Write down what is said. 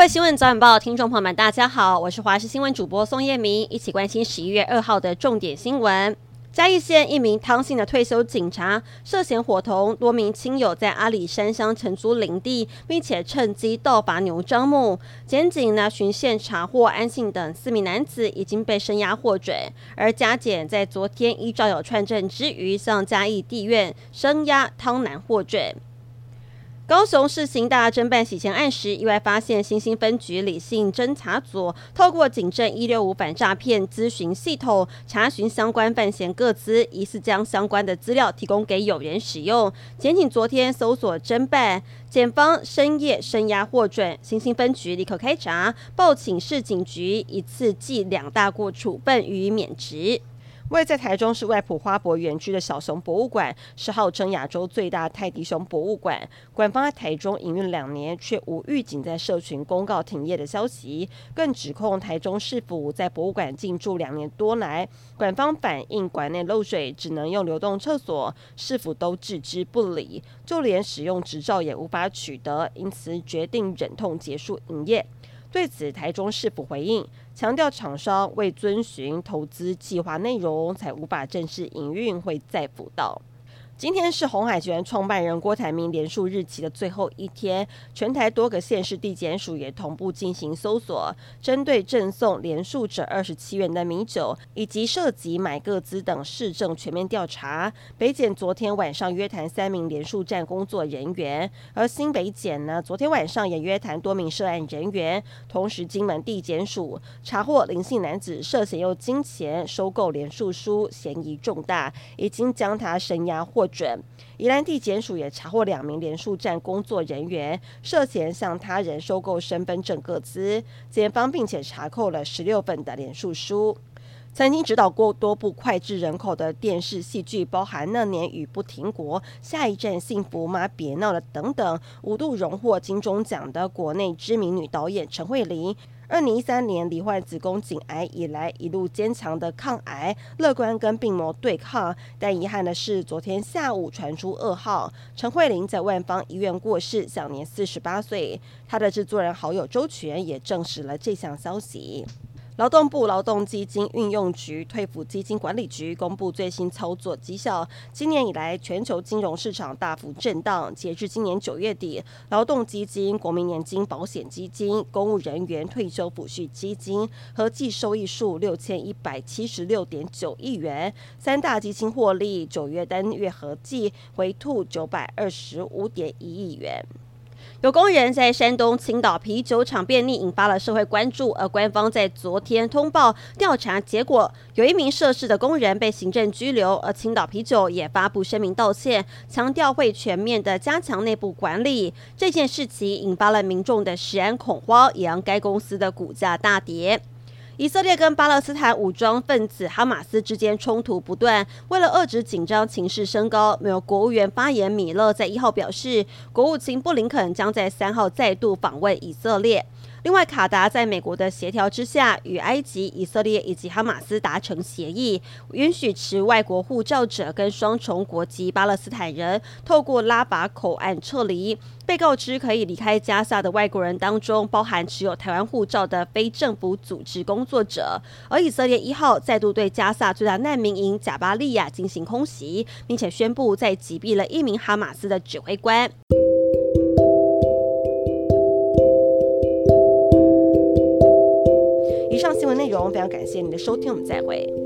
各位新闻早晚报听众朋友们，大家好，我是华视新闻主播宋叶明，一起关心十一月二号的重点新闻。嘉义县一名汤姓的退休警察涉嫌伙同多名亲友在阿里山乡承租林地，并且趁机盗伐牛樟木。检警呢循线查获安姓等四名男子已经被声押获准，而嘉检在昨天依照有串证之余，向嘉义地院声押汤男获准。高雄市刑大侦办洗钱案时，意外发现新兴分局李姓侦查组透过警政一六五反诈骗咨询系统查询相关犯嫌个资，疑似将相关的资料提供给友人使用。检警昨天搜索侦办，检方深夜声押获准，新兴分局立刻开闸，报请市警局一次记两大过处分，予以免职。位在台中市外埔花博园区的小熊博物馆是号称亚洲最大泰迪熊博物馆，馆方在台中营运两年，却无预警在社群公告停业的消息，更指控台中市府在博物馆进驻两年多来，馆方反映馆内漏水，只能用流动厕所，市府都置之不理，就连使用执照也无法取得，因此决定忍痛结束营业。对此，台中市府回应，强调厂商未遵循投资计划内容，才无法正式营运，会再辅导。今天是红海集团创办人郭台铭连署日期的最后一天，全台多个县市地检署也同步进行搜索，针对赠送连署者二十七元的米酒以及涉及买个资等市政全面调查。北检昨天晚上约谈三名连署站工作人员，而新北检呢，昨天晚上也约谈多名涉案人员。同时，金门地检署查获林姓男子涉嫌用金钱收购连署书，嫌疑重大，已经将他声押获准。宜兰地检署也查获两名联署站工作人员涉嫌向他人收购身份证各资，检方并且查扣了十六份的联署书。曾经指导过多部脍炙人口的电视戏剧，包含《那年雨不停国》《下一站幸福吗》《别闹了》等等，五度荣获金钟奖的国内知名女导演陈慧琳。二零一三年罹患子宫颈癌以来，一路坚强的抗癌，乐观跟病魔对抗。但遗憾的是，昨天下午传出噩耗，陈慧琳在万芳医院过世，享年四十八岁。她的制作人好友周全也证实了这项消息。劳动部劳动基金运用局退抚基金管理局公布最新操作绩效。今年以来，全球金融市场大幅震荡。截至今年九月底，劳动基金、国民年金保险基金、公务人员退休抚恤基金合计收益数六千一百七十六点九亿元。三大基金获利，九月单月合计回吐九百二十五点一亿元。有工人在山东青岛啤酒厂便利，引发了社会关注。而官方在昨天通报调查结果，有一名涉事的工人被行政拘留。而青岛啤酒也发布声明道歉，强调会全面的加强内部管理。这件事情引发了民众的食安恐慌，也让该公司的股价大跌。以色列跟巴勒斯坦武装分子哈马斯之间冲突不断，为了遏制紧张情势升高，美国国务院发言米勒在一号表示，国务卿布林肯将在三号再度访问以色列。另外，卡达在美国的协调之下，与埃及、以色列以及哈马斯达成协议，允许持外国护照者跟双重国籍巴勒斯坦人透过拉法口岸撤离。被告知可以离开加萨的外国人当中，包含持有台湾护照的非政府组织工作者。而以色列一号再度对加萨最大难民营贾巴利亚进行空袭，并且宣布在击毙了一名哈马斯的指挥官。非常感谢您的收听，我们再会。